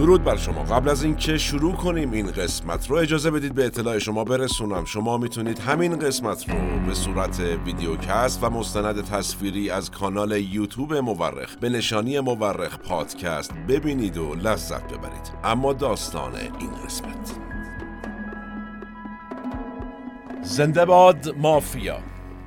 درود بر شما. قبل از اینکه شروع کنیم این قسمت رو اجازه بدید به اطلاع شما برسونم. شما می‌تونید همین قسمت رو به صورت ویدیوکست و مستند تصویری از کانال یوتیوب مورخ به نشانی مورخ پادکست ببینید و لذت ببرید. اما داستان این قسمت. زنده باد مافیا.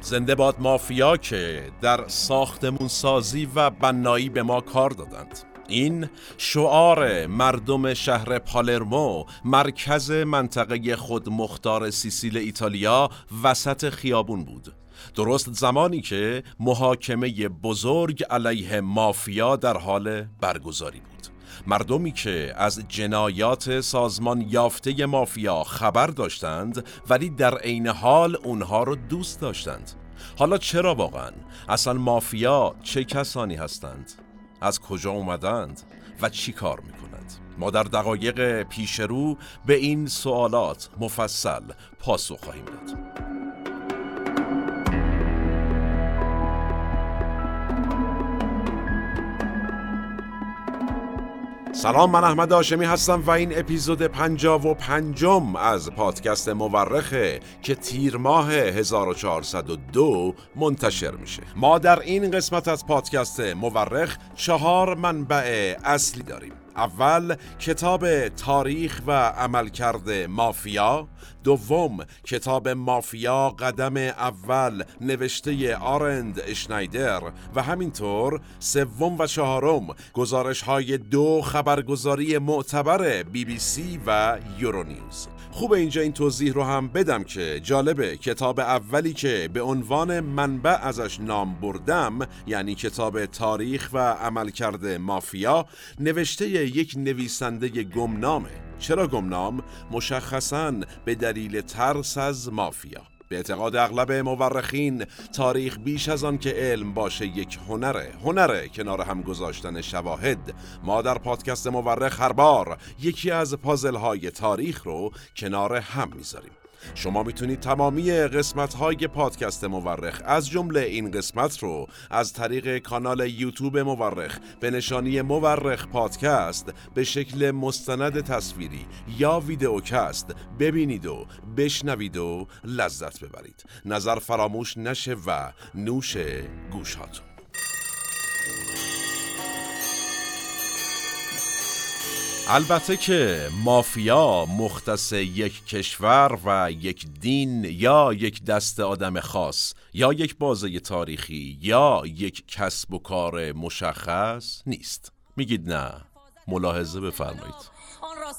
زنده باد مافیا که در ساختمون سازی و بنایی به ما کار دادند. این شعار مردم شهر پالرمو مرکز منطقه خود مختار سیسیل ایتالیا وسط خیابون بود. درست زمانی که محاکمه بزرگ علیه مافیا در حال برگزاری بود. مردمی که از جنایات سازمان یافته مافیا خبر داشتند ولی در عین حال اونها رو دوست داشتند. حالا چرا واقعا؟ اصلا مافیا چه کسانی هستند؟ از کجا اومدند و چی کار می‌کنند؟ ما در دقایق پیش رو به این سوالات مفصل پاسخ خواهیم داد. سلام من احمد آشمی هستم و این اپیزود پنجاب و پنجم از پادکست مورخه که تیر ماه 1402 منتشر میشه. ما در این قسمت از پادکست مورخ چهار منبع اصلی داریم. اول کتاب تاریخ و عملکرد مافیا. دوم کتاب مافیا قدم اول نوشته آرند اشنایدر و همینطور سوم و چهارم گزارش های دو خبرگزاری معتبر بی بی سی و یورونیوز. خوب اینجا این توضیح رو هم بدم که جالبه کتاب اولی که به عنوان منبع ازش نام بردم یعنی کتاب تاریخ و عملکرد مافیا نوشته یک نویسنده گمنامه. چرا گمنام؟ مشخصا به دلیل ترس از مافیا. به اعتقاد اغلب مورخین تاریخ بیش از آن که علم باشه یک هنره. هنره کنار هم گذاشتن شواهد. ما در پادکست مورخ هر بار یکی از پازل های تاریخ رو کنار هم می‌ذاریم. شما می‌تونید تمامی قسمت های پادکست مورخ از جمله این قسمت رو از طریق کانال یوتیوب مورخ به نشانی مورخ پادکست به شکل مستند تصویری یا ویدئوکست ببینید و بشنوید و لذت ببرید. نظر فراموش نشه و نوش گوشاتون. البته که مافیا مختص یک کشور و یک دین یا یک دست آدم خاص یا یک بازه تاریخی یا یک کسب و کار مشخص نیست. میگید نه. ملاحظه بفرمایید.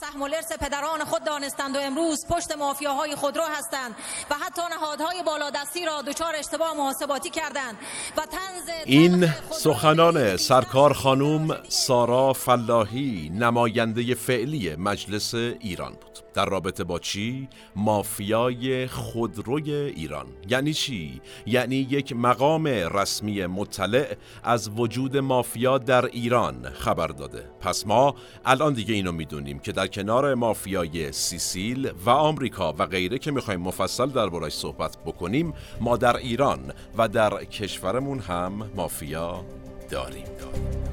سهم و لرس پدران خود دانستند و امروز پشت مافیاهای خودرو هستند و حتی نهادهای بالادستی را دچار اشتباه محاسباتی کردند و تنز این سخنان سرکار خانوم سارا فلاحی نماینده فعلی مجلس ایران بود. در رابطه با چی؟ مافیای خودروی ایران یعنی چی؟ یعنی یک مقام رسمی مطلع از وجود مافیا در ایران خبر داده پس ما الان دیگه اینو می‌دونیم که در کنار مافیای سیسیل و آمریکا و غیره که می‌خوایم مفصل دربارش صحبت بکنیم ما در ایران و در کشورمون هم مافیا داریم, داریم.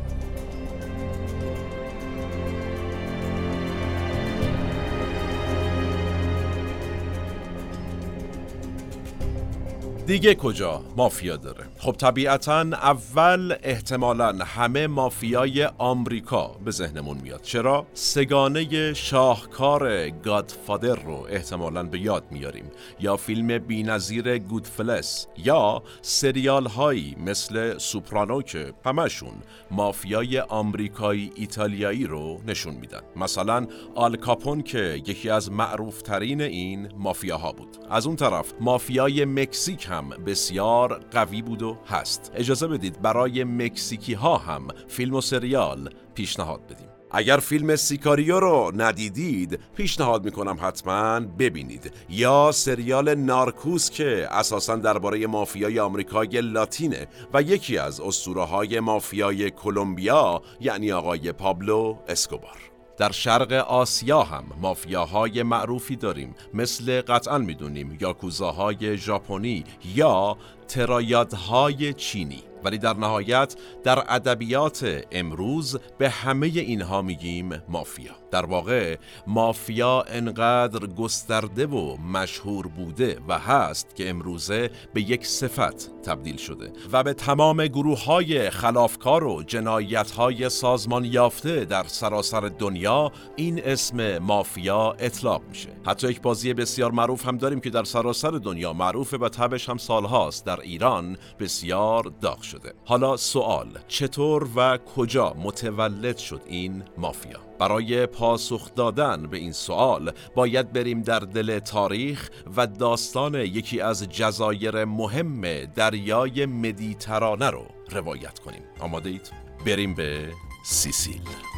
دیگه کجا؟ مافیا داره. خب طبیعتا اول احتمالا همه مافیای آمریکا به ذهنمون میاد. چرا؟ سگانه شاهکار گادفادر رو احتمالا به یاد میاریم. یا فیلم بینظیر گودفلس یا سریال هایی مثل سوپرانو که همشون مافیای آمریکایی ایتالیایی رو نشون میدن. مثلا آل کاپون که یکی از معروف ترین این مافیاها بود. از اون طرف مافیای مکزیک هم بسیار قوی بود و هست. اجازه بدید برای مکزیکی ها هم فیلم و سریال پیشنهاد بدیم. اگر فیلم سیکاریو رو ندیدید پیشنهاد می‌کنم حتما ببینید. یا سریال نارکوس که اساسا درباره مافیای آمریکای لاتینه و یکی از اسطوره های مافیای کلمبیا یعنی آقای پابلو اسکوبار. در شرق آسیا هم مافیاهای معروفی داریم. مثل قطعا می‌دونیم یاکوزاهای ژاپنی یا ترایادهای چینی. ولی در نهایت در ادبیات امروز به همه اینها میگیم مافیا. در واقع مافیا انقدر گسترده و مشهور بوده و هست که امروزه به یک صفت تبدیل شده و به تمام گروه های خلافکار و جنایت های سازمان یافته در سراسر دنیا این اسم مافیا اطلاق میشه. حتی یک بازی بسیار معروف هم داریم که در سراسر دنیا معروفه و تبش هم سالهاست. در ایران بسیار داغ شده. حالا سوال چطور و کجا متولد شد این مافیا؟ برای پاسخ دادن به این سوال باید بریم در دل تاریخ و داستان یکی از جزایر مهم دریای مدیترانه رو روایت کنیم. آماده اید؟ بریم به سیسیل.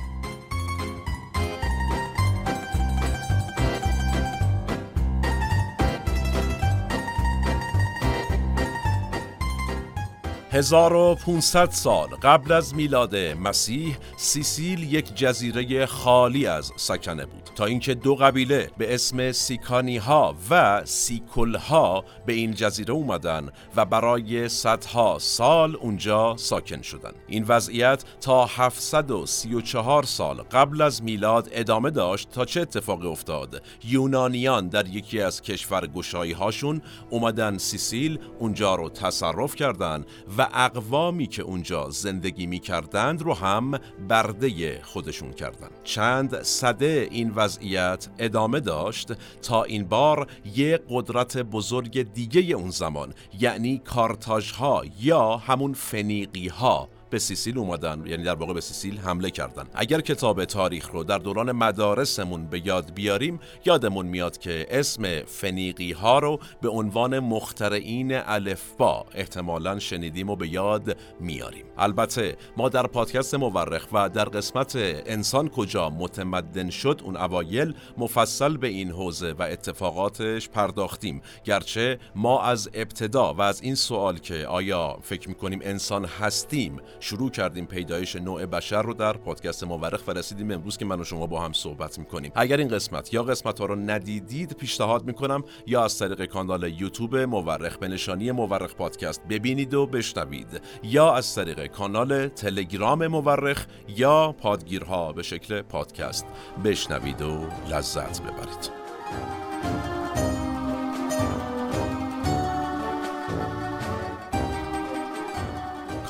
1500 سال قبل از میلاد مسیح سیسیل یک جزیره خالی از سکنه بود. تا اینکه دو قبیله به اسم سیکانی ها و سیکل ها به این جزیره اومدن و برای صدها سال اونجا ساکن شدن این وضعیت تا 734 سال قبل از میلاد ادامه داشت تا چه اتفاقی افتاد یونانیان در یکی از کشور گشایی هاشون اومدن سیسیل اونجا رو تصرف کردن و اقوامی که اونجا زندگی می کردند رو هم برده خودشون کردند. چند صده این وضعیت ادامه داشت تا این بار یه قدرت بزرگ دیگه اون زمان یعنی کارتاژ ها یا همون فنیقی ها به سیسیل اومدن یعنی در واقع به سیسیل حمله کردن. اگر کتاب تاریخ رو در دوران مدارسمون به یاد بیاریم یادمون میاد که اسم فنیقی ها رو به عنوان مخترعین الفبا احتمالا شنیدیم و به یاد میاریم. البته ما در پادکست مورخ و در قسمت انسان کجا متمدن شد اون اوایل مفصل به این حوزه و اتفاقاتش پرداختیم. گرچه ما از ابتدا و از این سوال که آیا فکر می‌کنیم انسان هستیم شروع کردیم پیدایش نوع بشر رو در پادکست مورخ و رسیدیم امروز که من و شما با هم صحبت می‌کنیم. اگر این قسمت یا قسمت ها رو ندیدید پیشنهاد می‌کنم یا از طریق کانال یوتیوب مورخ به نشانی مورخ پادکست ببینید و بشنوید یا از طریق کانال تلگرام مورخ یا پادگیرها به شکل پادکست بشنوید و لذت ببرید.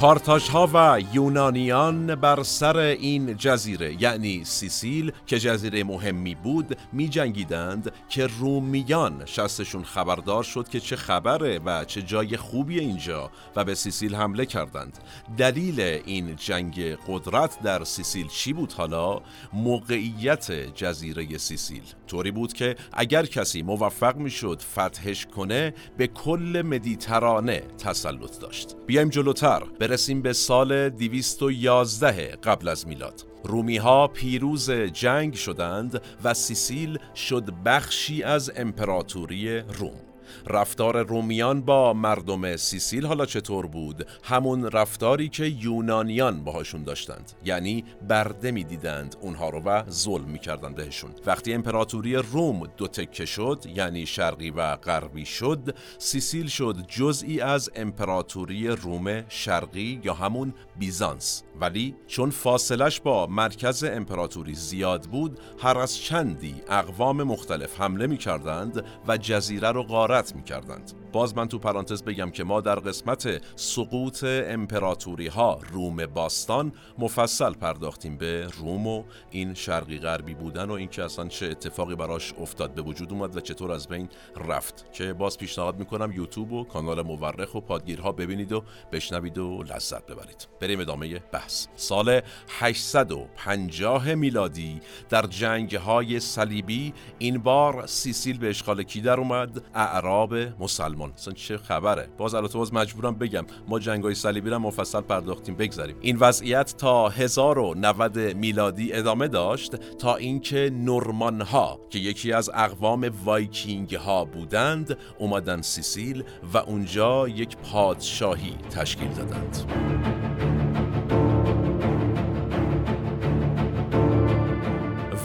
کارتاژ ها و یونانیان بر سر این جزیره یعنی سیسیل که جزیره مهمی بود می جنگیدند که رومیان. شستشون خبردار شد که چه خبره و چه جای خوبی اینجا و به سیسیل حمله کردند. دلیل این جنگ قدرت در سیسیل چی بود حالا؟ موقعیت جزیره سیسیل. طوری بود که اگر کسی موفق می شد فتحش کنه به کل مدیترانه تسلط داشت. بیایم جلوتر. برسیم به سال 211 قبل از میلاد. رومی ها پیروز جنگ شدند و سیسیل شد بخشی از امپراتوری روم. رفتار رومیان با مردم سیسیل حالا چطور بود؟ همون رفتاری که یونانیان باهاشون داشتند. یعنی برده می‌دیدند اونها رو و ظلم می‌کردند بهشون. وقتی امپراتوری روم دو تکه شد یعنی شرقی و غربی شد سیسیل شد جزئی از امپراتوری روم شرقی یا همون بیزانس. ولی چون فاصلش با مرکز امپراتوری زیاد بود هر از چندی اقوام مختلف حمله می کردند و جزیره رو غارت می کردند. باز من تو پرانتز بگم که ما در قسمت سقوط امپراتوری ها روم باستان مفصل پرداختیم به روم و این شرقی غربی بودن و اینکه اصلا چه اتفاقی براش افتاد به وجود اومد و چطور از بین رفت. که باز پیشنهاد می‌کنم یوتیوب و کانال مورخ و پادگیر ها ببینید و بشنوید و لذت ببرید. بریم ادامه بحث. سال 850 میلادی در جنگ های صلیبی این بار سیسیل به اشغال کی در اومد؟ اعراب مسلمان. اصلا چه خبره؟ باز البته باز مجبورم بگم. ما جنگ های صلیبی را مفصل پرداختیم. بگذاریم. این وضعیت تا 1090 میلادی ادامه داشت تا اینکه نورمان ها که یکی از اقوام وایکینگ ها بودند اومدن سیسیل و اونجا یک پادشاهی تشکیل دادند.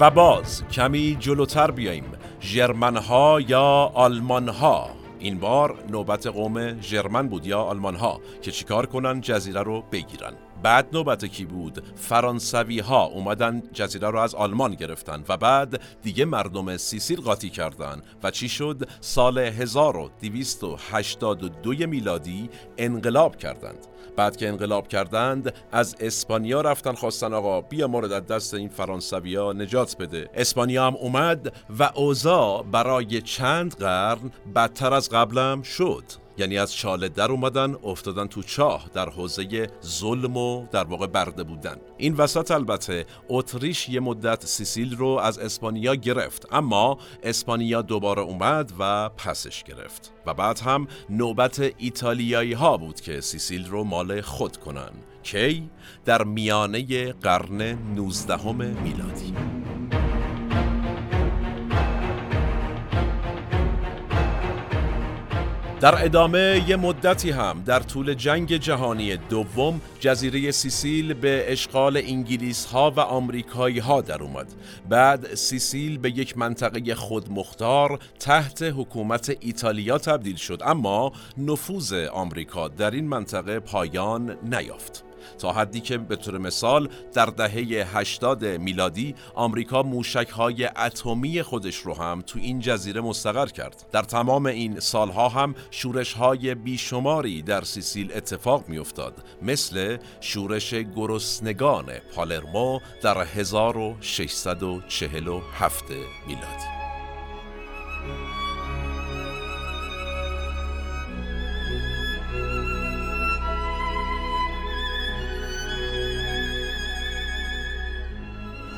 و باز کمی جلوتر بیاییم. ژرمن ها یا آلمان ها این بار نوبت قوم ژرمن بود یا آلمان ها که چیکار کنن جزیره رو بگیرن. بعد نوبت کی بود؟ فرانسوی ها اومدن جزیره رو از آلمان گرفتن و بعد دیگه مردم سیسیل قاطی کردن. و چی شد؟ سال 1282 میلادی انقلاب کردند. بعد که انقلاب کردند از اسپانیا رفتن خواستن آقا بیا مورد از دست این فرانسویا نجات بده. اسپانیا هم اومد و اوضاع برای چند قرن بدتر از قبلم شد. یعنی از چاله در اومدن افتادن تو چاه در حوزه ظلم و در واقع برده بودن. این وسط البته اتریش یه مدت سیسیل رو از اسپانیا گرفت اما اسپانیا دوباره اومد و پسش گرفت. و بعد هم نوبت ایتالیایی ها بود که سیسیل رو مال خود کنن. کی؟ در میانه قرن 19 میلادی. در ادامه یه مدتی هم در طول جنگ جهانی دوم جزیره سیسیل به اشغال انگلیس ها و آمریکایی ها در اومد. بعد سیسیل به یک منطقه خودمختار تحت حکومت ایتالیا تبدیل شد اما نفوذ آمریکا در این منطقه پایان نیافت. تا حدی که به طور مثال در دهه 80 میلادی آمریکا موشک های اتمی خودش رو هم تو این جزیره مستقر کرد. در تمام این سالها هم شورش های بیشماری در سیسیل اتفاق می افتاد مثل شورش گرسنگان پالرمو در 1647 میلادی.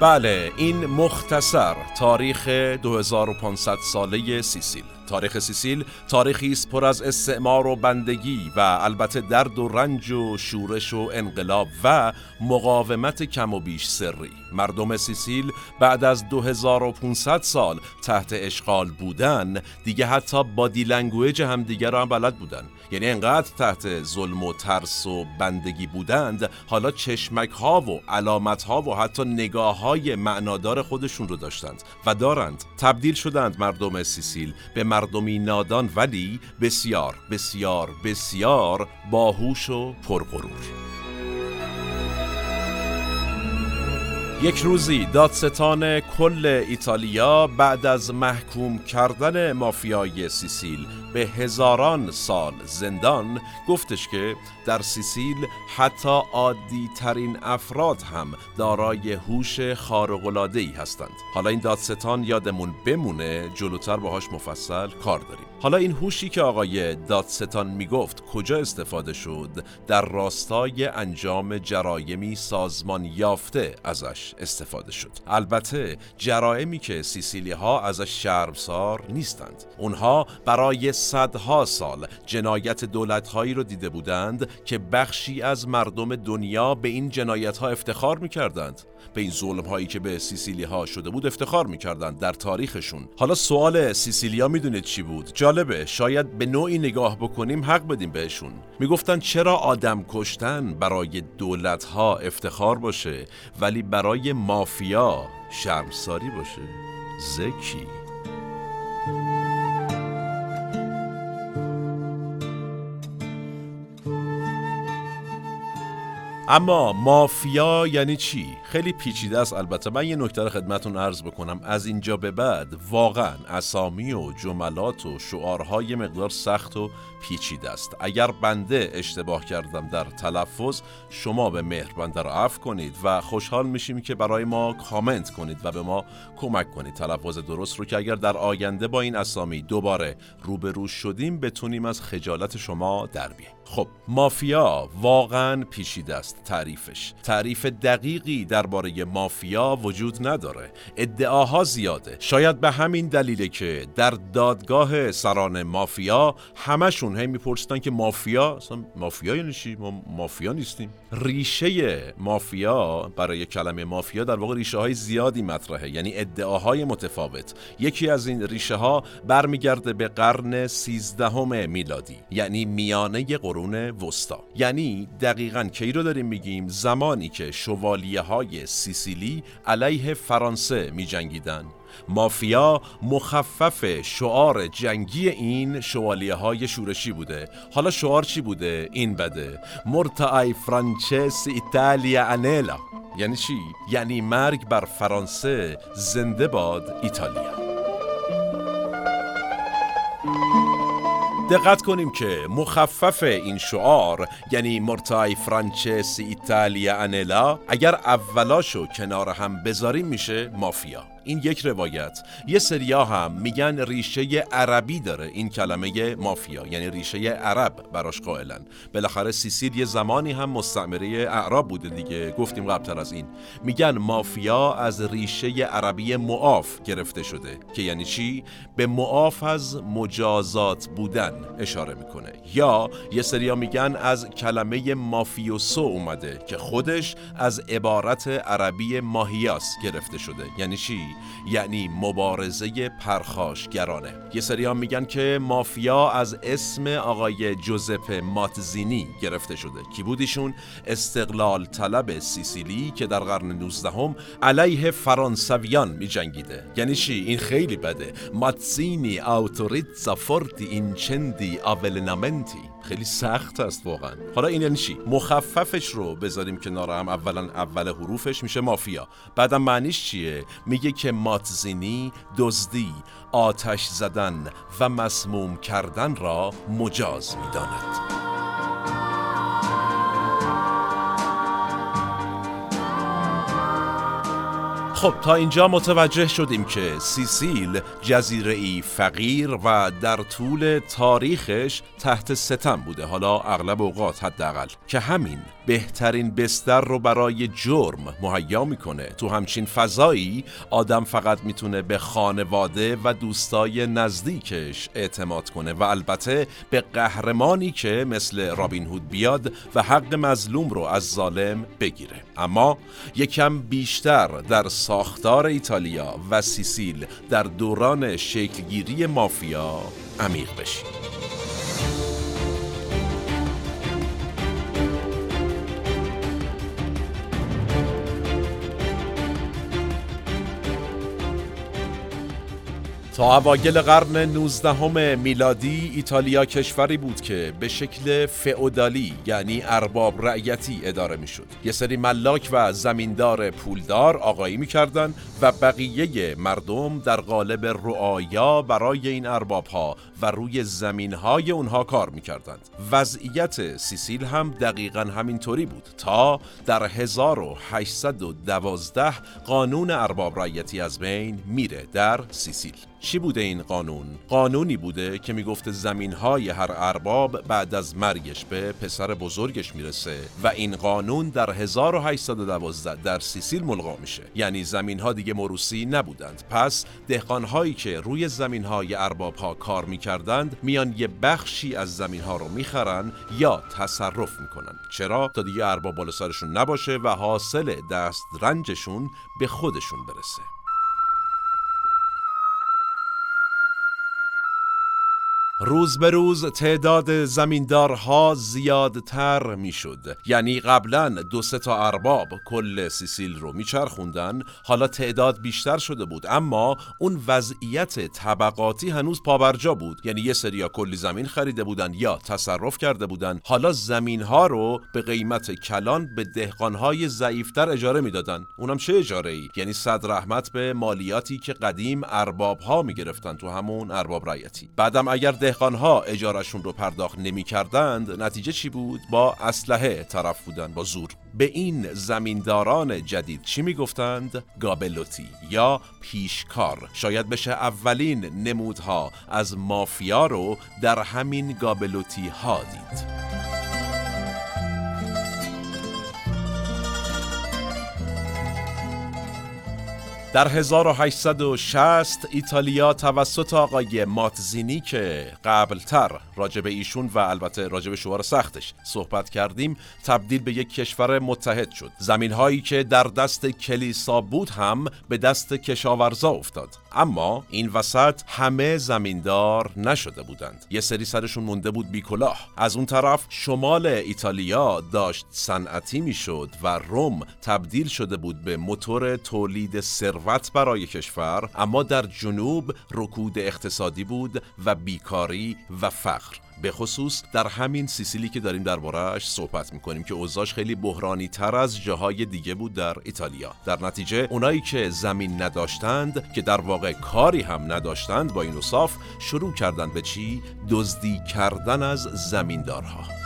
بله این مختصر تاریخ 2500 ساله سیسیل. تاریخ سیسیل تاریخی است پر از استعمار و بندگی و البته درد و رنج و شورش و انقلاب و مقاومت کم و بیش سری. مردم سیسیل بعد از 2500 سال تحت اشغال بودن دیگه حتی body language هم دیگه را هم بلد بودن. یعنی انقدر تحت ظلم و ترس و بندگی بودند حالا چشمک ها و علامت ها و حتی نگاه های معنادار خودشون رو داشتند و دارند. تبدیل شدند مردم سیسیل به مردمی نادان ولی بسیار بسیار بسیار باهوش و پرغرور. یک روزی دادستان کل ایتالیا بعد از محکوم کردن مافیای سیسیل به هزاران سال زندان گفتش که در سیسیل حتی عادی ترین افراد هم دارای هوش خارق ای هستند. حالا این دادستان یادمون بمونه جلوتر باهاش مفصل کار داریم. حالا این هوشی که آقای دادستان می‌گفت کجا استفاده شد؟ در راستای انجام جرایمی سازمان یافته ازش استفاده شد. البته جرایمی که سیسیلی ها ازش شرمسار نیستند. اونها برای صدها سال جنایت دولت هایی رو دیده بودند که بخشی از مردم دنیا به این جنایت ها افتخار می‌کردند. به این ظلم هایی که به سیسیلی ها شده بود افتخار می‌کردند در تاریخشون. حالا سوال سیسیلیا می‌دونید چی بود؟ جالبه شاید به نوعی نگاه بکنیم حق بدیم بهشون. می‌گفتن چرا آدم کشتن برای دولت ها افتخار باشه ولی برای مافیا شرمساری باشه. زکی. اما مافیا یعنی چی؟ خیلی پیچیده است البته. من یه نکته رو خدمتون عرض بکنم. از اینجا به بعد واقعا اسامی و جملات و شعارهای مقدار سخت و پیچیده است. اگر بنده اشتباه کردم در تلفظ شما به مهر بنده را عفو کنید و خوشحال میشیم که برای ما کامنت کنید و به ما کمک کنید. تلفظ درست رو که اگر در آینده با این اسامی دوباره روبرو شدیم بتونیم از خجالت شما در بیاییم. خب مافیا واقعا پیچیده است تعریفش. تعریف دقیقی درباره مافیا وجود نداره. ادعاها زیاده. شاید به همین دلیله که در دادگاه سران مافیا همشون هی میپرسیدن که مافیا؟ مافیا یعنی ما مافیا نیستیم. ریشه مافیا برای کلمه مافیا در واقع ریشه های زیادی مطرحه. یعنی ادعاهای متفاوت. یکی از این ریشه ها برمیگرده به قرن سیزدهم میلادی. یعنی میانه قرون وسطا یعنی دقیقا کی رو داریم میگیم؟ زمانی که شوالیه های سیسیلی علیه فرانسه می جنگیدن. مافیا مخفف شعار جنگی این شوالیه های شورشی بوده حالا شعار چی بوده؟ این بده مرتعی فرانچس ایتالیا انیلا یعنی چی؟ یعنی مرگ بر فرانسه زنده باد ایتالیا دقت کنیم که مخفف این شعار یعنی مرتای فرانچس ایتالیا انلا اگر اولاشو کنار هم بذاریم میشه مافیا. این یک روایت. یه سریا هم میگن ریشه عربی داره این کلمه مافیا یعنی ریشه عرب براش قائلن. بالاخره سیسیل یه زمانی هم مستعمره اعراب بوده دیگه. گفتیم قبلتر از این. میگن مافیا از ریشه عربی معاف گرفته شده که یعنی چی؟ به معاف از مجازات بودن اشاره می‌کنه. یا یه سریا میگن از کلمه مافیوسو اومده که خودش از عبارت عربی ماهیاس گرفته شده. یعنی چی؟ یعنی مبارزه پرخاشگرانه. یه سری هم میگن که مافیا از اسم آقای جوزپ ماتزینی گرفته شده. کی بودیشون استقلال طلب سیسیلی که در قرن 19 هم علیه فرانسویان می جنگیده یعنی چی؟ این خیلی بده. ماتزینی اوتوریتزا فورتی اینچندی آولنامنتی خیلی سخت است واقعا. حالا این یعنی چی؟ مخففش رو بذاریم کنار هم. اولا اول حروفش میشه مافیا. بعدم معنیش چیه؟ میگه که ماتزینی دزدی آتش زدن و مسموم کردن را مجاز می‌داند. خب تا اینجا متوجه شدیم که سیسیل جزیره ای فقیر و در طول تاریخش تحت ستم بوده. حالا اغلب اوقات حداقل که همین بهترین بستر رو برای جرم مهیا می‌کنه. تو همچین فضایی آدم فقط می‌تونه به خانواده و دوستای نزدیکش اعتماد کنه و البته به قهرمانی که مثل رابین هود بیاد و حق مظلوم رو از ظالم بگیره. اما یکم بیشتر در ساختار ایتالیا و سیسیل در دوران شکلگیری مافیا عمیق بشیم اوایل قرن 19 میلادی ایتالیا کشوری بود که به شکل فئودالی یعنی ارباب رعیتی اداره می‌شد. یه سری ملاک و زمیندار پولدار آقایی می‌کردن و بقیه مردم در قالب رعایا برای این ارباب ها و روی زمین های اونها کار می‌کردند. وضعیت سیسیل هم دقیقا همینطوری بود تا در 1812 قانون ارباب رعیتی از بین میره در سیسیل. چی بوده این قانون؟ قانونی بوده که می‌گفته زمین های هر ارباب بعد از مرگش به پسر بزرگش می‌رسه و این قانون در 1812 در سیسیل ملغا میشه. یعنی زمین ها دیگه مروسی نبودند. پس دهقان هایی که روی زمین های ارباب ها کار می‌کردند میان یه بخشی از زمین ها رو می‌خرن یا تصرف می‌کنن. چرا؟ تا دیگه ارباب بالا سرشون نباشه و حاصل دست رنجشون به خودشون برسه. روز به روز تعداد زمیندارها زیادتر می‌شد. یعنی قبلا دو سه تا ارباب کل سیسیل رو میچرخوندن. حالا تعداد بیشتر شده بود. اما اون وضعیت طبقاتی هنوز پابرجا بود. یعنی یه سریا کلی زمین خریده بودن یا تصرف کرده بودن. حالا زمین ها رو به قیمت کلان به دهقان های ضعیفتر اجاره می‌دادن. اونم چه اجاره ای یعنی صد رحمت به مالیاتی که قدیم ارباب ها می‌گرفتن تو همون ارباب رایتی بعدم اگر دهقانها اجارشون رو پرداخت نمی کردند نتیجه چی بود؟ با اسلحه طرف بودن با زور. به این زمینداران جدید چی می گفتند؟ گابلوتی یا پیشکار. شاید بشه اولین نمودها از مافیا رو در همین گابلوتی ها دید. در 1860 ایتالیا توسط آقای ماتزینی که قبلتر راجب ایشون و البته راجب شوار سختش صحبت کردیم تبدیل به یک کشور متحد شد. زمین هایی که در دست کلیسا بود هم به دست کشاورزا افتاد. اما این وسط همه زمیندار نشده بودند. یه سری سرشون مونده بود بیکلاه. از اون طرف شمال ایتالیا داشت صنعتی می‌شد و روم تبدیل شده بود به موتور تولید ثروت برای کشور اما در جنوب رکود اقتصادی بود و بیکاری و فقر. به خصوص در همین سیسیلی که داریم دربارهش صحبت می‌کنیم که اوضاعش خیلی بحرانی تر از جاهای دیگه بود در ایتالیا. در نتیجه اونایی که زمین نداشتند که در واقع کاری هم نداشتند با این اصاف شروع کردند به چی؟ دزدی کردن از زمیندارها.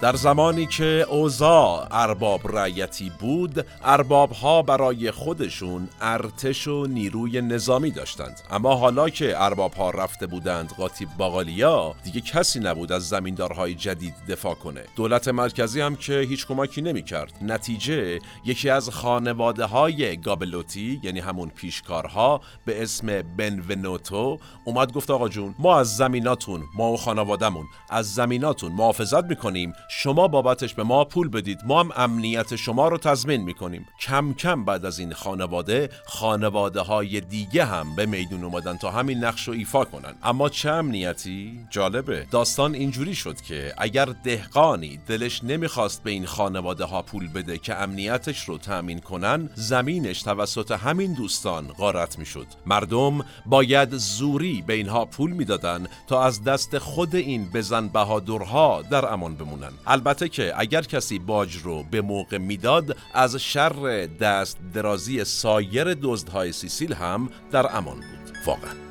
در زمانی که اوزا ارباب رعیتی بود ارباب ها برای خودشون ارتش و نیروی نظامی داشتند. اما حالا که ارباب ها رفته بودند قاطی باقالیا دیگه کسی نبود از زمیندارهای جدید دفاع کنه. دولت مرکزی هم که هیچ کمکی نمی کرد نتیجه یکی از خانواده های گابلوتی یعنی همون پیشکارها به اسم بنونوتو اومد گفت آقا جون ما از زمیناتون ما و خانوادهمون از زمیناتون محافظت می‌کنیم شما بابتش به ما پول بدید. ما هم امنیت شما رو تضمین می‌کنیم. کم کم بعد از این خانواده خانواده های دیگه هم به میدون اومدن تا همین نقش رو ایفا کنن. اما چه امنیتی؟ جالبه. داستان اینجوری شد که اگر دهقانی دلش نمی‌خواست به این خانواده ها پول بده که امنیتش رو تأمین کنن زمینش توسط همین دوستان غارت می‌شد. مردم باید زوری به اینها پول می‌دادن تا از دست خود این بزن بهادرها در امان بمونن. البته که اگر کسی باج رو به موقع می‌داد از شر دست درازی سایر دزدهای سیسیل هم در امان بود. واقعا.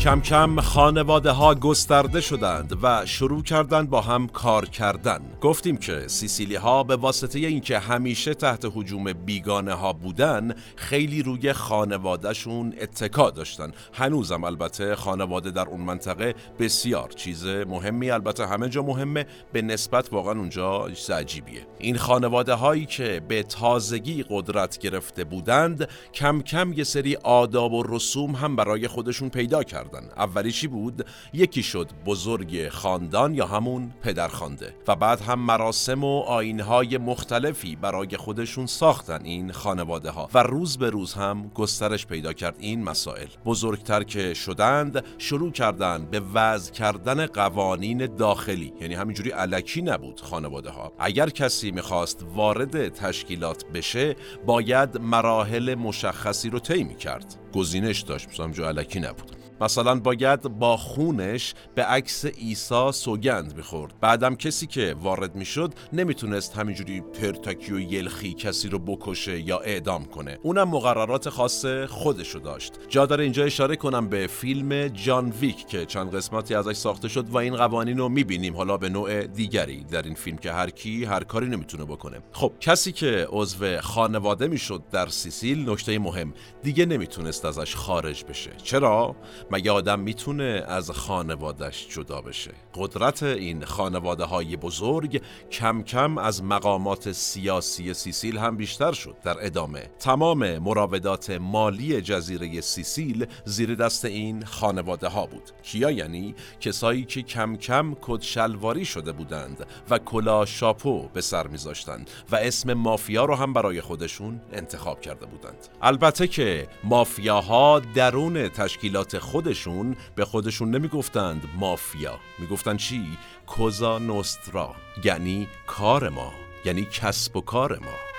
کم کم خانواده ها گسترده شدند و شروع کردند با هم کار کردن. گفتیم که سیسیلی ها به واسطه اینکه همیشه تحت حجوم بیگانه ها بودن خیلی روی خانوادهشون اتکا داشتن. هنوزم البته خانواده در اون منطقه بسیار چیز مهمی البته همه جا مهمه به نسبت واقعا اونجا عجیبیه. این خانواده هایی که به تازگی قدرت گرفته بودند کم کم یه سری آداب و رسوم هم برای خودشون پیدا کرد اولی چی بود؟ یکی شد بزرگ خاندان یا همون پدرخوانده و بعد هم مراسم و آینهای مختلفی برای خودشون ساختن این خانواده ها و روز به روز هم گسترش پیدا کرد این مسائل. بزرگتر که شدند شروع کردن به وضع کردن قوانین داخلی. یعنی همینجوری علکی نبود خانواده ها اگر کسی می‌خواست وارد تشکیلات بشه باید مراحل مشخصی رو طی کرد گزینش داشت مثلا جو علکی نبود. مثلا باید با خونش به عکس عیسی سوگند می‌خورد. بعدم کسی که وارد می‌شد نمی‌تونست همینجوری پرتکی و یلخی کسی رو بکشه یا اعدام کنه. اونم مقررات خاص خودشو داشت. جا داره اینجا اشاره کنم به فیلم جان ویک که چند قسمتی ازش ساخته شد و این قوانین رو می‌بینیم. حالا به نوع دیگری در این فیلم که هر کی هر کاری نمی‌تونه بکنه. خب کسی که عضو خانواده می‌شد در سیسیل نکته مهم دیگه نمی‌تونست ازش خارج بشه. چرا؟ مگه آدم می‌تونه از خانوادش جدا بشه. قدرت این خانواده های بزرگ کم کم از مقامات سیاسی سیسیل هم بیشتر شد. در ادامه تمام مراودات مالی جزیره سیسیل زیر دست این خانواده ها بود. کیا یعنی کسایی که کم کم کدشلواری شده بودند و کلا شاپو به سر میذاشتند و اسم مافیا رو هم برای خودشون انتخاب کرده بودند. البته که مافیاها درون تشکیلات خود خودشون به خودشون نمی‌گفتند مافیا. می‌گفتند چی؟ کوزا نوسترا. یعنی کار ما. یعنی کسب و کار ما.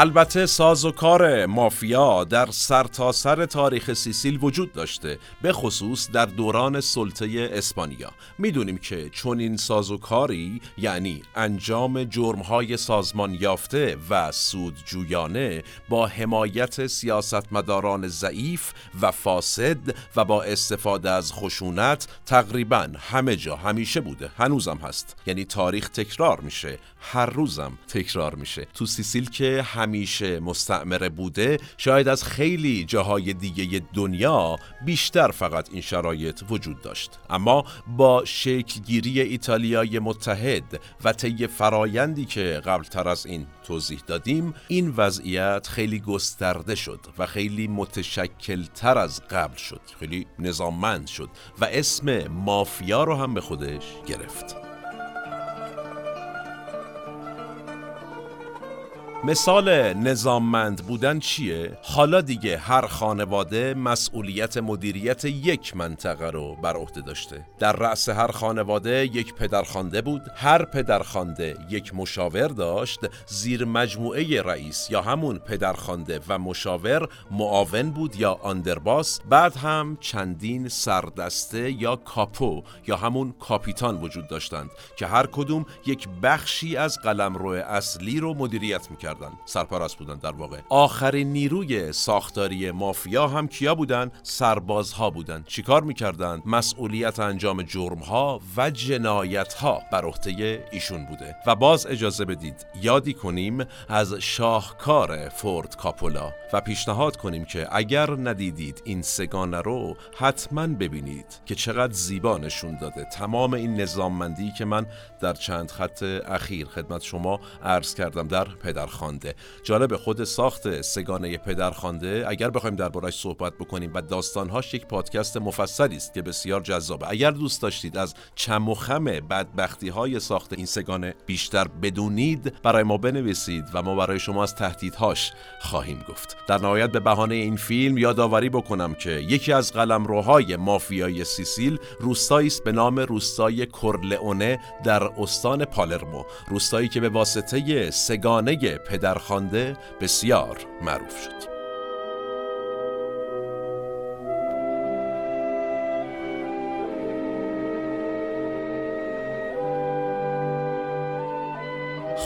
البته ساز و کار مافیا در سرتاسر سر تاریخ سیسیل وجود داشته به خصوص در دوران سلطه اسپانیا. می‌دونیم که چون این سازوکاری یعنی انجام جرمهای سازمان یافته و سودجویانه با حمایت سیاستمداران ضعیف و فاسد و با استفاده از خشونت تقریبا همه جا همیشه بوده. هنوزم هست. یعنی تاریخ تکرار میشه. هر روزم تکرار میشه. تو سیسیل که همیشه مستعمره بوده شاید از خیلی جاهای دیگه دنیا بیشتر فقط این شرایط وجود داشت. اما با شکلگیری ایتالیای متحد و طی فرایندی که قبلتر از این توضیح دادیم این وضعیت خیلی گسترده شد و خیلی متشکل تر از قبل شد خیلی نظاممند شد و اسم مافیا رو هم به خودش گرفت. مثال نظاممند بودن چیه؟ حالا دیگه هر خانواده مسئولیت مدیریت یک منطقه رو بر عهده داشته. در رأس هر خانواده یک پدرخوانده بود. هر پدرخوانده یک مشاور داشت. زیر مجموعه رئیس یا همون پدرخوانده و مشاور معاون بود یا آندرباس. بعد هم چندین سردسته یا کاپو یا همون کاپیتان وجود داشتند که هر کدوم یک بخشی از قلمرو اصلی رو مدیریت می‌کرد. کردن. سرپرست بودن در واقع. آخرین نیروی ساختاری مافیا هم کیا بودن؟ سربازها بودن. چیکار می‌کردن؟ مسئولیت انجام جرمها و جنایتها بر عهده ایشون بوده. و باز اجازه بدید یادی کنیم از شاهکار فورد کاپولا و پیشنهاد کنیم که اگر ندیدید این سگانه رو حتما ببینید که چقدر زیبا نشون داده. تمام این نظاممندی که من در چند خط اخیر خدمت شما عرض کردم در پدر پدرخوانده جالب خود ساخت سگانه پدرخوانده اگر بخوایم دربارش صحبت بکنیم و داستانهاش یک پادکست مفصلی است که بسیار جذابه. اگر دوست داشتید از چم و خم بدبختی های ساخت این سگانه بیشتر بدونید برای ما بنویسید و ما برای شما از تهدیدهاش خواهیم گفت. در نهایت به بهانه این فیلم یادآوری بکنم که یکی از قلمروهای مافیای سیسیل روستایی است به نام روستای کورلئونه در استان پالرمو. روستایی که به واسطه سگانه پدرخوانده بسیار معروف شد.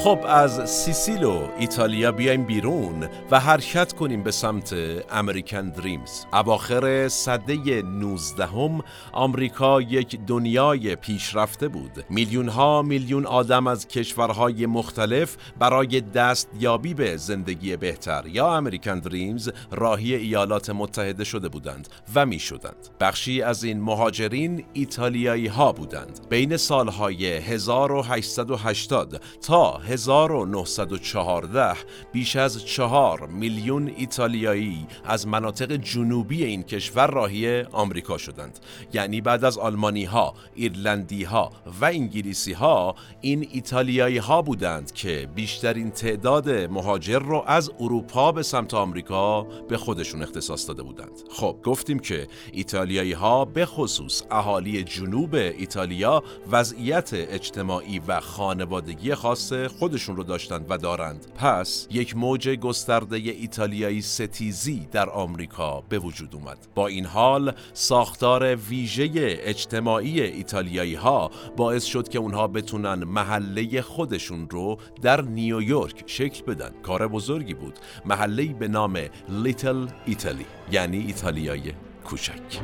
خب از سیسیل و ایتالیا بیایم بیرون و حرکت کنیم به سمت امریکن دریمز اواخر صده 19 هم آمریکا یک دنیای پیشرفته بود. میلیون ها میلیون آدم از کشورهای مختلف برای دستیابی به زندگی بهتر یا امریکن دریمز راهی ایالات متحده شده بودند و می شدند بخشی از این مهاجرین ایتالیایی ها بودند. بین سالهای 1880 تا 1914 بیش از چهار میلیون ایتالیایی از مناطق جنوبی این کشور راهی آمریکا شدند. یعنی بعد از آلمانی ها، ایرلندی ها و انگلیسی ها این ایتالیایی ها بودند که بیشترین تعداد مهاجر رو از اروپا به سمت آمریکا به خودشون اختصاص داده بودند. خب گفتیم که ایتالیایی ها به خصوص اهالی جنوب ایتالیا وضعیت اجتماعی و خانوادگی خاص خودشون رو داشتند و دارند. پس یک موج گسترده ایتالیایی ستیزی در آمریکا به وجود اومد. با این حال ساختار ویژه اجتماعی ایتالیایی ها باعث شد که اونها بتونن محله خودشون رو در نیویورک شکل بدن. کار بزرگی بود. محله به نام لیتل ایتالی یعنی ایتالیای کوچک.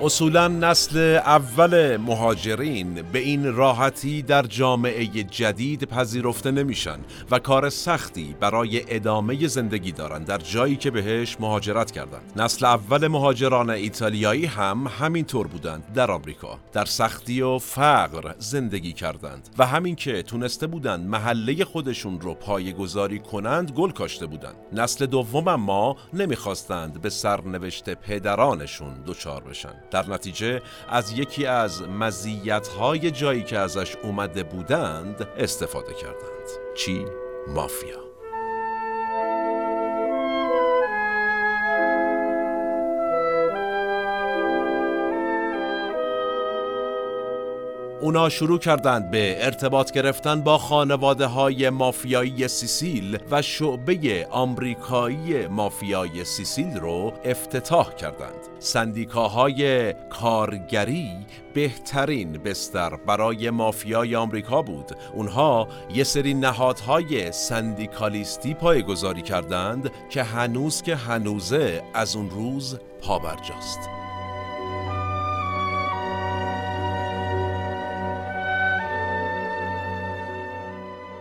اصولا نسل اول مهاجرین به این راحتی در جامعه جدید پذیرفته نمیشن و کار سختی برای ادامه زندگی دارند در جایی که بهش مهاجرت کردند. نسل اول مهاجران ایتالیایی هم همینطور بودند در آمریکا در سختی و فقر زندگی کردند و همین که تونسته بودند محله خودشون رو پایگذاری کنند گل کاشته بودند. نسل دوم اما نمی‌خواستند به سرنوشت پدرانشون دچار بشن. در نتیجه از یکی از مزیت‌های جایی که ازش اومده بودند استفاده کردند چی؟ مافیا اونا شروع کردند به ارتباط گرفتن با خانواده های مافیایی سیسیل و شعبه آمریکایی مافیای سیسیل رو افتتاح کردند. سندیکاهای کارگری بهترین بستر برای مافیای آمریکا بود. اونها یه سری نهادهای سندیکالیستی پایگذاری کردند که هنوز که هنوزه از اون روز پابرجاست.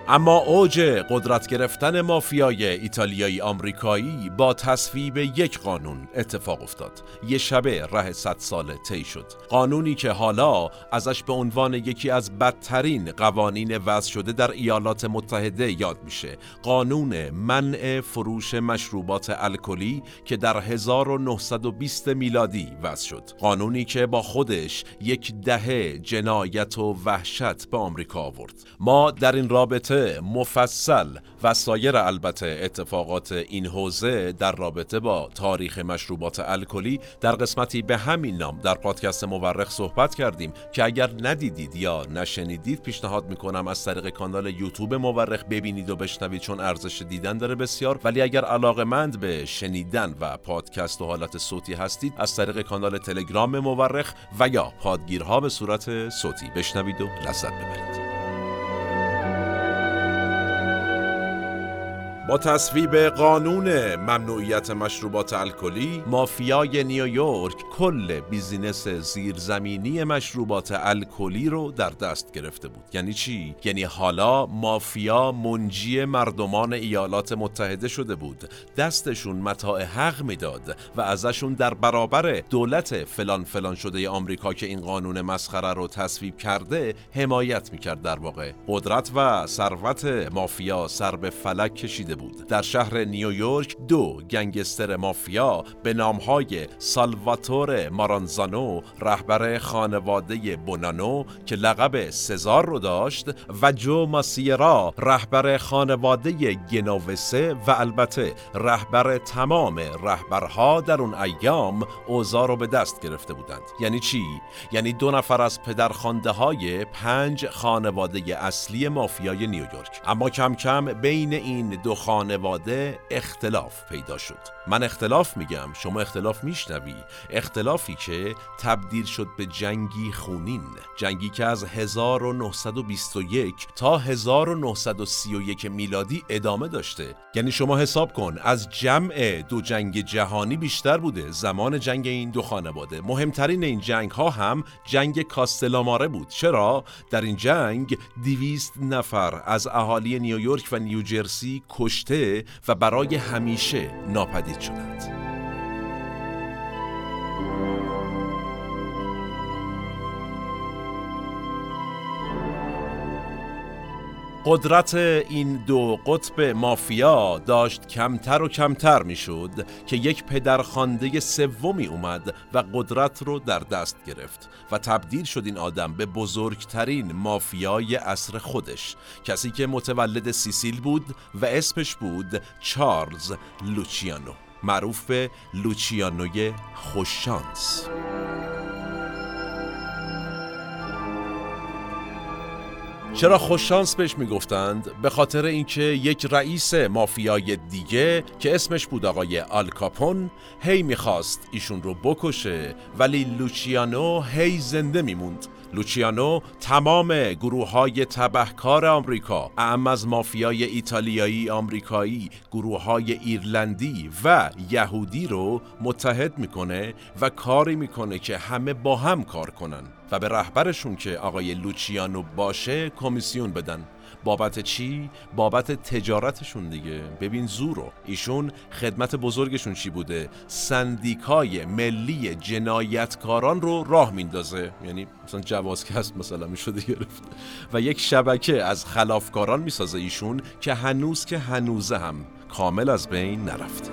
اما اوج قدرت گرفتن مافیای ایتالیایی آمریکایی با تصویب یک قانون اتفاق افتاد. یه شبه ره صد ساله طی شد. قانونی که حالا ازش به عنوان یکی از بدترین قوانین وضع شده در ایالات متحده یاد میشه. قانون منع فروش مشروبات الکلی که در 1920 میلادی وضع شد. قانونی که با خودش یک دهه جنایت و وحشت به آمریکا آورد. ما در این رابطه مفصل و سایر البته اتفاقات این حوزه در رابطه با تاریخ مشروبات الکلی در قسمتی به همین نام در پادکست مورخ صحبت کردیم که اگر ندیدید یا نشنیدید پیشنهاد می‌کنم از طریق کانال یوتیوب مورخ ببینید و بشنوید چون ارزش دیدن داره بسیار. ولی اگر علاقه مند به شنیدن و پادکست و حالت صوتی هستید از طریق کانال تلگرام مورخ و یا پادگیرها به صورت صوتی بشنوید و لذت ببرید. با تصویب قانون ممنوعیت مشروبات الکلی مافیای نیویورک کل بیزینس زیرزمینی مشروبات الکلی رو در دست گرفته بود. یعنی چی؟ یعنی حالا مافیا منجی مردمان ایالات متحده شده بود. دستشون متاع حق می‌داد و ازشون در برابر دولت فلان فلان شده آمریکا که این قانون مسخره رو تصویب کرده حمایت می‌کرد در واقع. قدرت و ثروت مافیا سر به فلک کشیده بود. در شهر نیویورک دو گنگستر مافیا به نامهای سالواتور مارانزانو رهبر خانواده بونانو که لقب سزار رو داشت و جو ماسیرا رهبر خانواده گنووسه و البته رهبر تمام رهبرها در اون ایام اوضاع رو به دست گرفته بودند. یعنی چی؟ یعنی دو نفر از پدرخوانده های پنج خانواده اصلی مافیای نیویورک. اما کم کم بین این دو خانواده اختلاف پیدا شد. من اختلاف میگم شما اختلاف میشنوی. اختلافی که تبدیل شد به جنگی خونین. جنگی که از 1921 تا 1931 میلادی ادامه داشته. یعنی شما حساب کن از جمع دو جنگ جهانی بیشتر بوده. زمان جنگ این دو خانواده. مهمترین این جنگ ها هم جنگ کاستلاماره بود. چرا؟ در این جنگ دیویست نفر از اهالی نیویورک و نیوجرسی کشته و برای همیشه ناپدید شدند. قدرت این دو قطب مافیا داشت کمتر و کمتر می‌شد که یک پدرخوانده سومی اومد و قدرت رو در دست گرفت و تبدیل شد این آدم به بزرگترین مافیای عصر خودش کسی که متولد سیسیل بود و اسمش بود چارلز لوچیانو معروف به لوچیانوی خوششانس. چرا خوششانس بهش می‌گفتند؟ به خاطر اینکه یک رئیس مافیای دیگه که اسمش بود آقای آلکاپون هی می‌خواست ایشون رو بکشه ولی لوچیانو هی زنده میموند لوچیانو تمام گروه های تبهکار آمریکا اعم از مافیای ایتالیایی آمریکایی گروه های ایرلندی و یهودی رو متحد می‌کنه و کاری می‌کنه که همه با هم کار کنن و به رهبرشون که آقای لوچیانو باشه کمیسیون بدن. بابت چی؟ بابت تجارتشون دیگه. ببین زورو ایشون خدمت بزرگشون چی بوده؟ سندیکای ملی جنایتکاران رو راه میندازه. یعنی مثلا جواز هست مثلا می‌شده گرفت. و یک شبکه از خلافکاران می‌سازه ایشون که هنوز که هنوزه هم کامل از بین نرفته.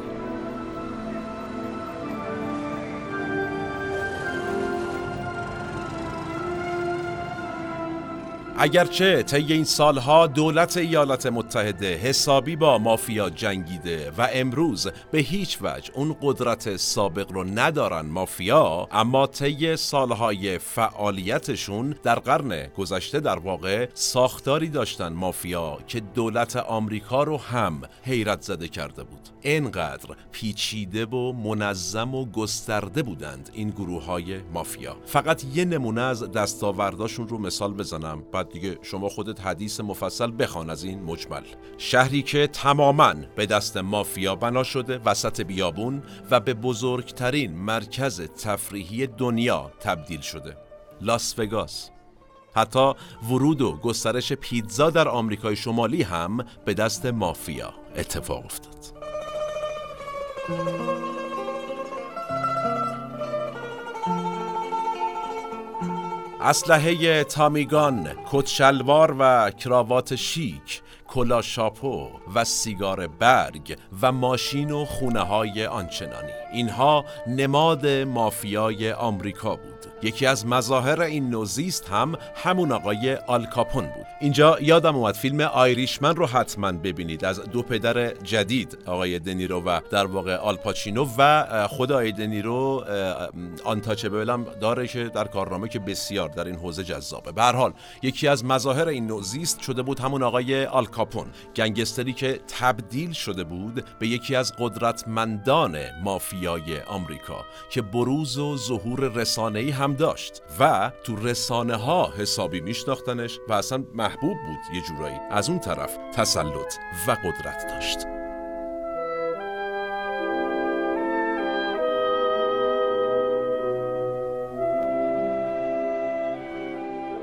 اگرچه طی این سالها دولت ایالات متحده حسابی با مافیا جنگیده و امروز به هیچ وجه اون قدرت سابق رو ندارن مافیا اما طی سالهای فعالیتشون در قرن گذشته در واقع ساختاری داشتن مافیا که دولت آمریکا رو هم حیرت زده کرده بود. اینقدر پیچیده و منظم و گسترده بودند این گروه های مافیا. فقط یه نمونه از دستاورداشون رو مثال بزنم بعد دیگه شما خودت حدیث مفصل بخوان از این مجمل. شهری که تماما به دست مافیا بنا شده وسط بیابون و به بزرگترین مرکز تفریحی دنیا تبدیل شده. لاس وگاس. حتی ورود و گسترش پیتزا در آمریکای شمالی هم به دست مافیا اتفاق افتاد. اسلحه تامیگان، کتشلوار و کراوات شیک، کلا شاپو و سیگار برگ و ماشین و خونه های آنچنانی. اینها نماد مافیای آمریکا بود. یکی از مظاهر این نوزیست هم همون آقای آلکاپون بود. اینجا یادم اومد فیلم آیریشمن رو حتما ببینید از دو پدر جدید آقای دنیرو و در واقع آلپاچینو و خود آقای دنیرو آنتاچبل هم داره که در کارنامه که بسیار در این حوزه جذابه. به حال یکی از مظاهر این نوزیست شده بود همون آقای آلکاپون گنگستری که تبدیل شده بود به یکی از قدرتمندان مافیای آمریکا که بروز و ظهور رسانه‌ای هم داشت و تو رسانه ها حسابی میشناختنش و اصلا محبوب بود یه جورایی. از اون طرف تسلط و قدرت داشت.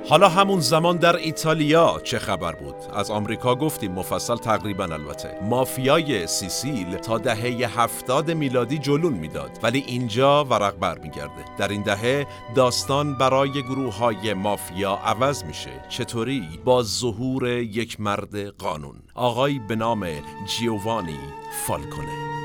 حالا همون زمان در ایتالیا چه خبر بود؟ از آمریکا گفتیم مفصل تقریبا البته. مافیای سیسیل تا دهه هفتاد میلادی جلون می‌داد ولی اینجا ورق برمیگرده در این دهه داستان برای گروه های مافیا عوض میشه. چطوری؟ با ظهور یک مرد قانون. آقایی به نام جیووانی فالکونه.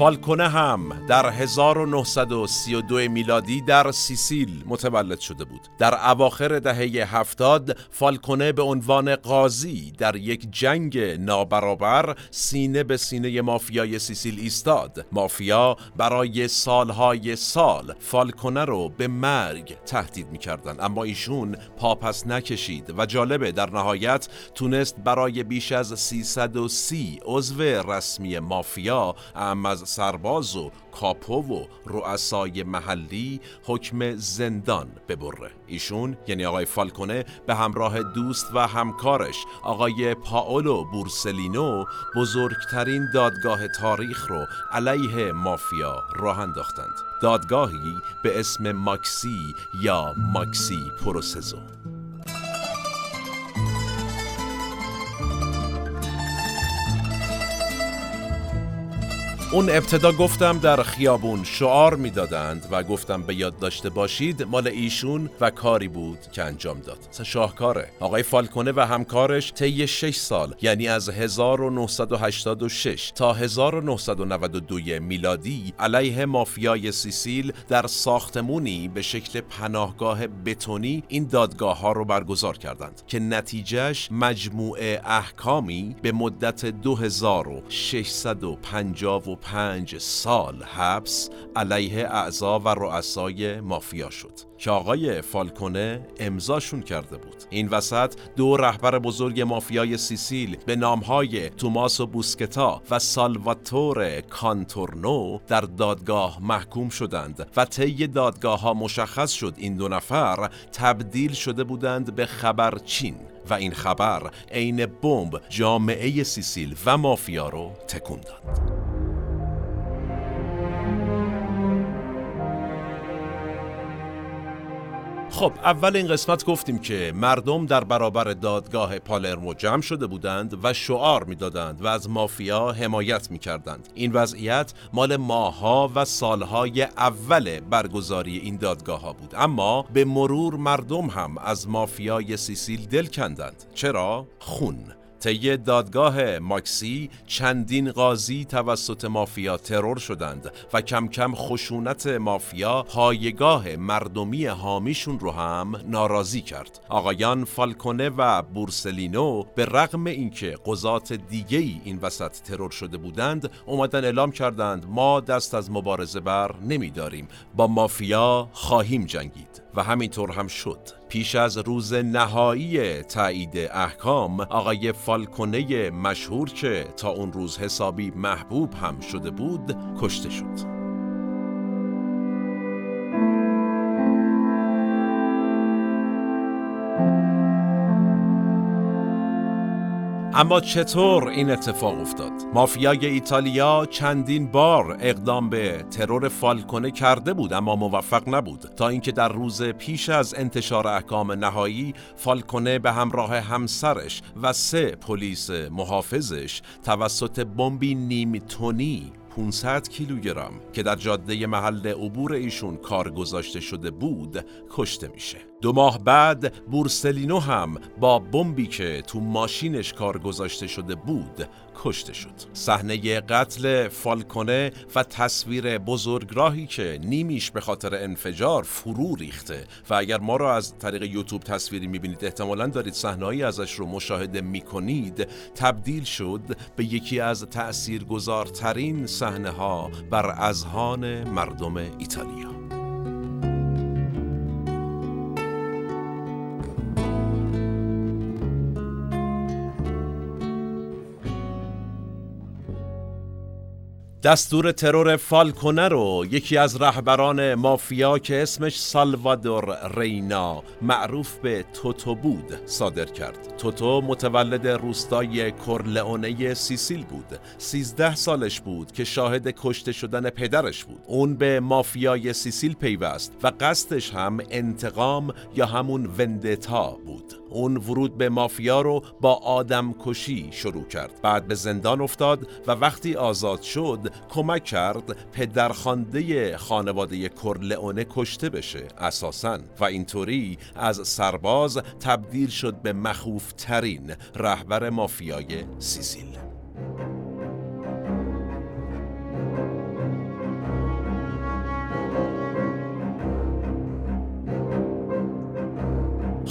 فالکونه هم در 1932 میلادی در سیسیل متولد شده بود. در اواخر دهه هفتاد فالکونه به عنوان قاضی در یک جنگ نابرابر سینه به سینه مافیای سیسیل ایستاد. مافیا برای سالهای سال فالکونه رو به مرگ تهدید می‌کردن اما ایشون پاپس نکشید و جالبه در نهایت تونست برای بیش از 330 عضو رسمی مافیا اما از سرباز و کاپو و رؤسای محلی حکم زندان ببره. ایشون یعنی آقای فالکونه به همراه دوست و همکارش آقای پاولو بورسلینو بزرگترین دادگاه تاریخ رو علیه مافیا راه انداختند. دادگاهی به اسم ماکسی یا ماکسی پروسزو. اون ابتدا گفتم در خیابون شعار می‌دادند و گفتم به یاد داشته باشید مال ایشون و کاری بود که انجام داد. شاهکاره آقای فالکونه و همکارش طی 6 سال یعنی از 1986 تا 1992 میلادی علیه مافیای سیسیل در ساختمونی به شکل پناهگاه بتونی این دادگاه ها رو برگزار کردند که نتیجهش مجموعه احکامی به مدت 2650 پنج سال حبس علیه اعضا و رؤسای مافیا شد که آقای فالکونه امضاشون کرده بود. این وسط دو رهبر بزرگ مافیای سیسیل به نامهای توماسو بوسکتا و سالواتور کانتورنو در دادگاه محکوم شدند و طی دادگاه ها مشخص شد این دو نفر تبدیل شده بودند به خبرچین و این خبر عین بمب جامعه سیسیل و مافیا رو تکون داد. خب اول این قسمت گفتیم که مردم در برابر دادگاه پالرمو جمع شده بودند و شعار می‌دادند و از مافیا حمایت می‌کردند. این وضعیت مال ماها و سالهای اول برگزاری این دادگاه ها بود. اما به مرور مردم هم از مافیای سیسیل دل کندند. چرا؟ خون. طی دادگاه ماکسی چندین قاضی توسط مافیا ترور شدند و کم کم خشونت مافیا پایگاه مردمی حامیشون رو هم ناراضی کرد. آقایان فالکونه و بورسلینو به رغم اینکه قضات دیگه ای این وسط ترور شده بودند اومدن اعلام کردند ما دست از مبارزه بر نمیداریم. با مافیا خواهیم جنگید. و همینطور هم شد. پیش از روز نهایی تایید احکام آقای فالکونه مشهور که تا اون روز حسابی محبوب هم شده بود کشته شد. اما چطور این اتفاق افتاد؟ مافیای ایتالیا چندین بار اقدام به ترور فالکونه کرده بود اما موفق نبود تا اینکه در روز پیش از انتشار احکام نهایی فالکونه به همراه همسرش و سه پلیس محافظش توسط بمبی نیم تونی 500 کیلوگرم که در جاده محل عبور ایشون کار گذاشته شده بود کشته میشه دو ماه بعد بورسلینو هم با بمبی که تو ماشینش کار گذاشته شده بود کشته شد. صحنه قتل فالکونه و تصویر بزرگراهی که نیمیش به خاطر انفجار فرو ریخته و اگر ما را از طریق یوتیوب تصویری می‌بینید احتمالا دارید صحنه‌ای ازش رو مشاهده می‌کنید تبدیل شد به یکی از تأثیرگذارترین صحنه ها بر اذهان مردم ایتالیا. دستور ترور فالکونه رو یکی از رهبران مافیا که اسمش سالوادور رینا معروف به توتو بود صادر کرد. توتو متولد روستای کورلئونه سیسیل بود. سیزده سالش بود که شاهد کشته شدن پدرش بود. اون به مافیای سیسیل پیوست و قصدش هم انتقام یا همون وندتا بود. اون ورود به مافیا رو با آدم کشی شروع کرد. بعد به زندان افتاد و وقتی آزاد شد کمک کرد پدرخوانده خانواده کرلئونه کشته بشه اساسا. و اینطوری از سرباز تبدیل شد به مخوفترین رهبر مافیای سیسیل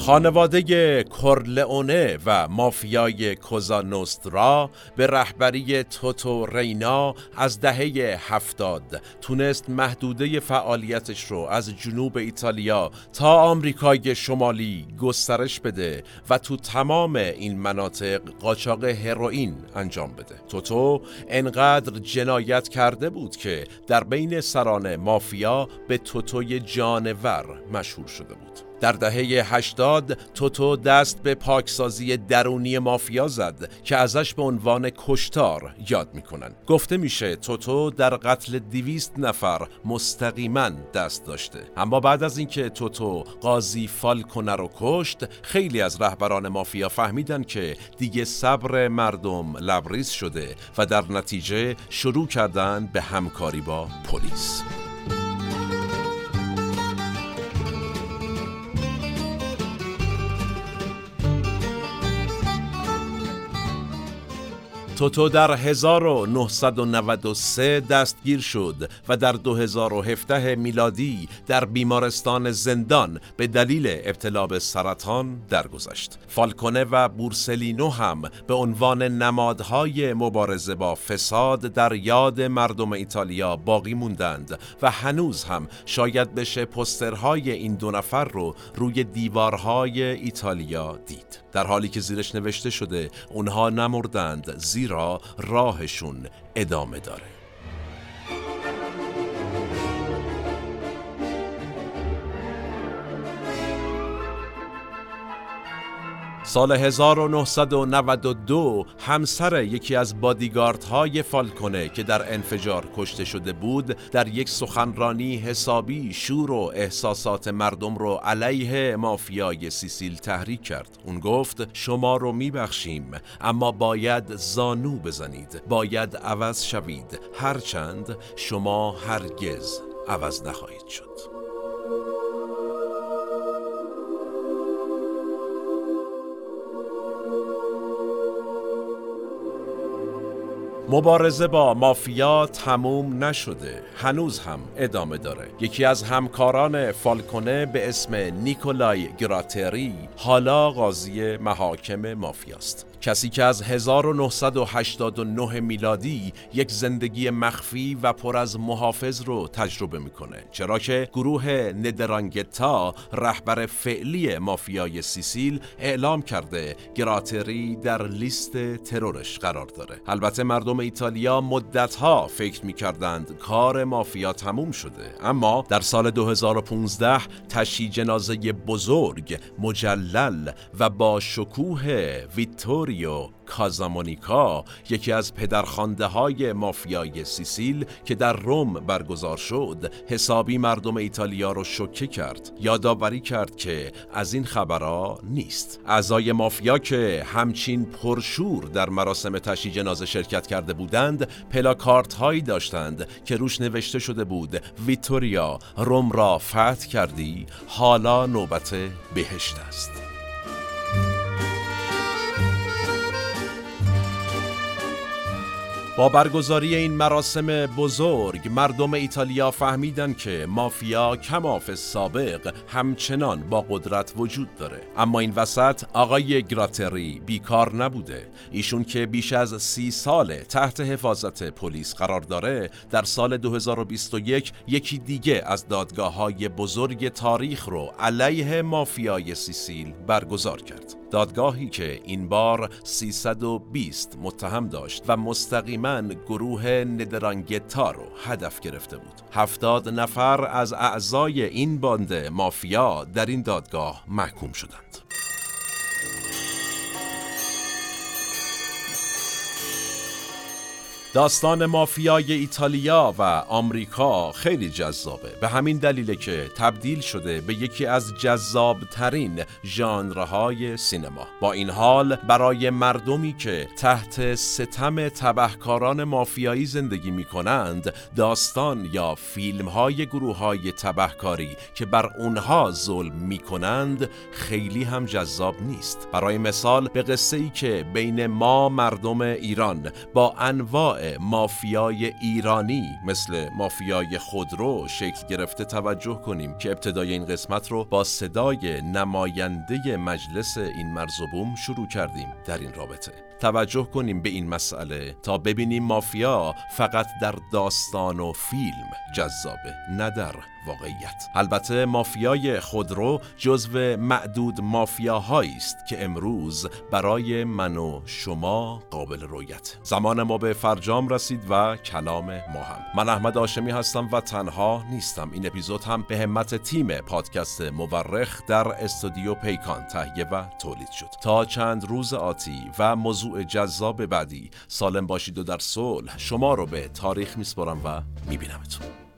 خانواده کورلئونه و مافیای کوزانوسترا به رهبری توتو رینا از دهه هفتاد تونست محدوده فعالیتش رو از جنوب ایتالیا تا آمریکای شمالی گسترش بده و تو تمام این مناطق قاچاق هروئین انجام بده. توتو انقدر جنایت کرده بود که در بین سران مافیا به توتوی جانور مشهور شده بود. در دهه 80 توتو دست به پاکسازی درونی مافیا زد که ازش به عنوان کشتار یاد می‌کنن. گفته میشه توتو در قتل دیویست نفر مستقیما دست داشته. اما بعد از اینکه توتو قاضی فالکونه رو کشت خیلی از رهبران مافیا فهمیدن که دیگه صبر مردم لبریز شده و در نتیجه شروع کردن به همکاری با پلیس. توتو در 1993 دستگیر شد و در 2017 میلادی در بیمارستان زندان به دلیل ابتلا به سرطان درگذشت. فالکونه و بورسلینو هم به عنوان نمادهای مبارزه با فساد در یاد مردم ایتالیا باقی موندند و هنوز هم شاید بشه پسترهای این دو نفر رو روی دیوارهای ایتالیا دید. در حالی که زیرش نوشته شده اونها نمردند زیرا راهشون ادامه داره. سال 1992 همسر یکی از های فالکونه که در انفجار کشته شده بود در یک سخنرانی حسابی شور و احساسات مردم رو علیه مافیای سیسیل تحریک کرد. اون گفت شما رو میبخشیم اما باید زانو بزنید باید عوض شوید. هرچند شما هرگز عوض نخواهید شد. مبارزه با مافیا تموم نشده. هنوز هم ادامه داره. یکی از همکاران فالکونه به اسم نیکولای گراتری حالا قاضی محاکم مافیاست. کسی که از 1989 میلادی یک زندگی مخفی و پر از محافظ رو تجربه می‌کنه. چرا که گروه ندرانگتا رهبر فعلی مافیای سیسیل اعلام کرده گراتری در لیست ترورش قرار داره. البته مردم ایتالیا مدتها فکر می‌کردند کار مافیا تموم شده اما در سال 2015 تشییع جنازه بزرگ مجلل و با شکوه ویتور ویتوریو کازامونیکا یکی از پدرخوانده های مافیای سیسیل که در روم برگزار شد حسابی مردم ایتالیا رو شوکه کرد. یادآوری کرد که از این خبرها نیست. اعضای مافیا که همچین پرشور در مراسم تشییع جنازه شرکت کرده بودند پلاکارت هایی داشتند که روش نوشته شده بود ویتوریا روم را فتح کردی حالا نوبت بهشت است. با برگزاری این مراسم بزرگ مردم ایتالیا فهمیدن که مافیا کماف سابق همچنان با قدرت وجود داره. اما این وسط آقای گراتری بیکار نبوده. ایشون که بیش از سی سال تحت حفاظت پلیس قرار داره در سال 2021 یکی دیگه از دادگاه های بزرگ تاریخ رو علیه مافیای سیسیل برگزار کرد. دادگاهی که این بار 320 متهم داشت و مستقیما گروه ندرانگتا رو هدف گرفته بود. هفتاد نفر از اعضای این باند مافیا در این دادگاه محکوم شدند. داستان مافیای ایتالیا و آمریکا خیلی جذابه. به همین دلیله که تبدیل شده به یکی از جذابترین ژانرهای سینما. با این حال برای مردمی که تحت ستم تبهکاران مافیایی زندگی می کنند داستان یا فیلم های گروه های تبهکاری که بر اونها ظلم می کنند خیلی هم جذاب نیست. برای مثال به قصه ای که بین ما مردم ایران با انواع مافیای ایرانی مثل مافیای خودرو شکل گرفته توجه کنیم که ابتدای این قسمت رو با صدای نماینده مجلس این مرزوبوم شروع کردیم در این رابطه. توجه کنیم به این مسئله تا ببینیم مافیا فقط در داستان و فیلم جذابه نه در واقعیت. البته مافیای خودرو جزو معدود مافیاهایی است که امروز برای من و شما قابل رویت. زمان ما به فرجام رسید و کلام ما هم. من احمد آشمی هستم و تنها نیستم. این اپیزود هم به همت تیم پادکست مورخ در استودیو پیکان تهیه و تولید شد. تا چند روز آتی و موضوع جذاب بعدی. سالم باشید و در صلح. شما رو به تاریخ میسپارم و میبینمتون.